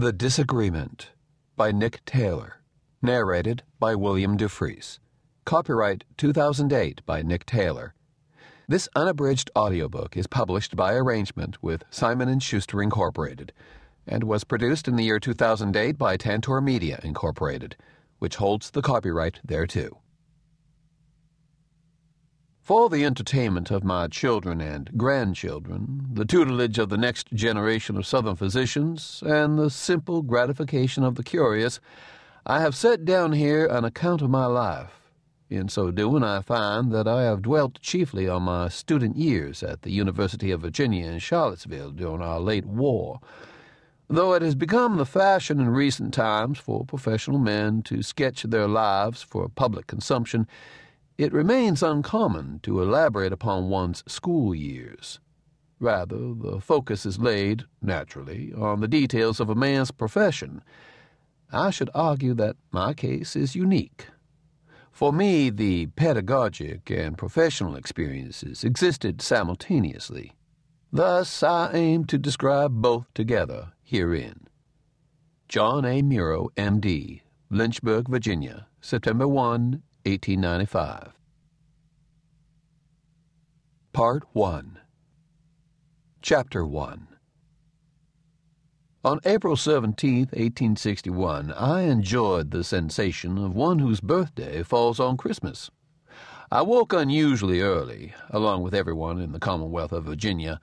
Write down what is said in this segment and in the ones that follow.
The Disagreement by Nick Taylor. Narrated by William Dufris. Copyright 2008 by Nick Taylor. This unabridged audiobook is published by arrangement with Simon & Schuster Incorporated and was produced in the year 2008 by Tantor Media Incorporated, which holds the copyright thereto. For the entertainment of my children and grandchildren, the tutelage of the next generation of Southern physicians, and the simple gratification of the curious, I have set down here an account of my life. In so doing, I find that I have dwelt chiefly on my student years at the University of Virginia in Charlottesville during our late war. Though it has become the fashion in recent times for professional men to sketch their lives for public consumption, it remains uncommon to elaborate upon one's school years. Rather, the focus is laid, naturally, on the details of a man's profession. I should argue that my case is unique. For me, the pedagogic and professional experiences existed simultaneously. Thus, I aim to describe both together herein. John A. Muro, M.D., Lynchburg, Virginia, September 1, 1895. Part 1 Chapter 1 On April 17, 1861, I enjoyed the sensation of one whose birthday falls on Christmas. I woke unusually early, along with everyone in the Commonwealth of Virginia.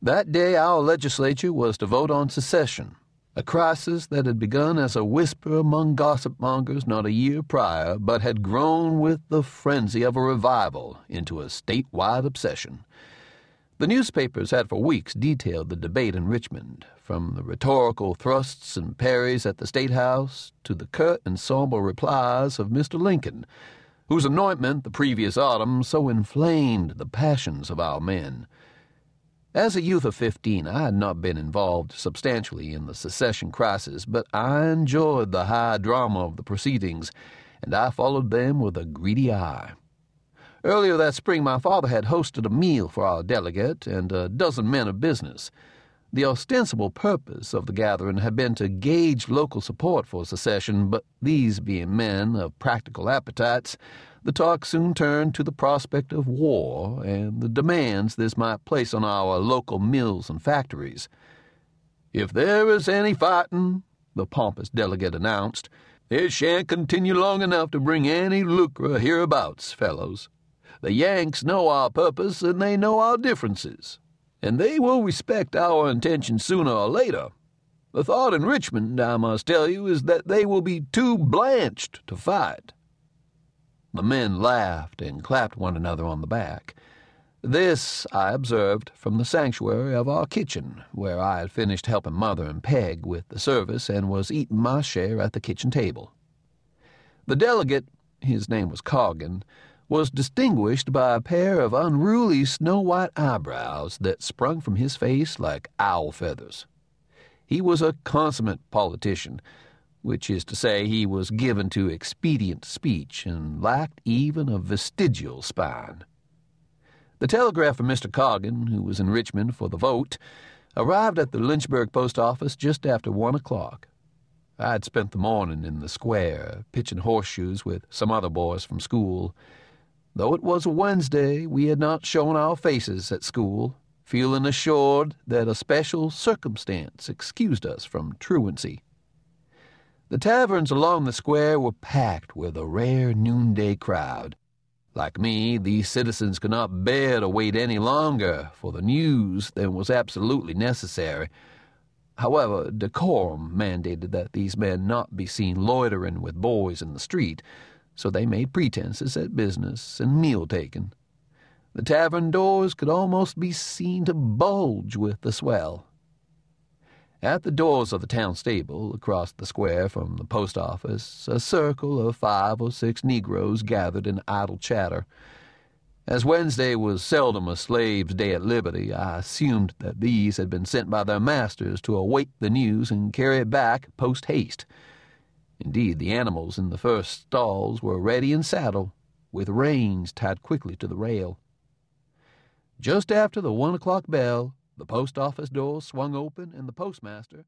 That day our legislature was to vote on secession a crisis that had begun as a whisper among gossip mongers not a year prior, but had grown with the frenzy of a revival into a statewide obsession. The newspapers had for weeks detailed the debate in Richmond, from the rhetorical thrusts and parries at the State House to the curt and somber replies of Mr. Lincoln, whose anointment the previous autumn so inflamed the passions of our men. As a youth of fifteen, I had not been involved substantially in the secession crisis, but I enjoyed the high drama of the proceedings, and I followed them with a greedy eye. Earlier that spring, my father had hosted a meal for our delegate and a dozen men of business. The ostensible purpose of the gathering had been to gauge local support for secession, but these being men of practical appetites, the talk soon turned to the prospect of war and the demands this might place on our local mills and factories. If there is any fighting, the pompous delegate announced, it shan't continue long enough to bring any lucre hereabouts, fellows. The Yanks know our purpose and they know our differences, and they will respect our intentions sooner or later. The thought in Richmond, I must tell you, is that they will be too blanched to fight. The men laughed and clapped one another on the back. This I observed from the sanctuary of our kitchen, where I had finished helping Mother and Peg with the service and was eating my share at the kitchen table. The delegate, his name was Coggan, was distinguished by a pair of unruly snow white eyebrows that sprung from his face like owl feathers. He was a consummate politician which is to say, he was given to expedient speech and lacked even a vestigial spine. The telegraph from Mr. Coggan, who was in Richmond for the vote, arrived at the Lynchburg post office just after one o'clock. I had spent the morning in the square, pitching horseshoes with some other boys from school. Though it was Wednesday, we had not shown our faces at school, feeling assured that a special circumstance excused us from truancy. The taverns along the square were packed with a rare noonday crowd. Like me, these citizens could not bear to wait any longer for the news than was absolutely necessary. However, decorum mandated that these men not be seen loitering with boys in the street, so they made pretenses at business and meal taking. The tavern doors could almost be seen to bulge with the swell. At the doors of the town stable, across the square from the post office, a circle of five or six negroes gathered in idle chatter. As Wednesday was seldom a slave's day at liberty, I assumed that these had been sent by their masters to await the news and carry it back post haste. Indeed, the animals in the first stalls were ready in saddle, with reins tied quickly to the rail. Just after the one o'clock bell, the post office door swung open, and the postmaster,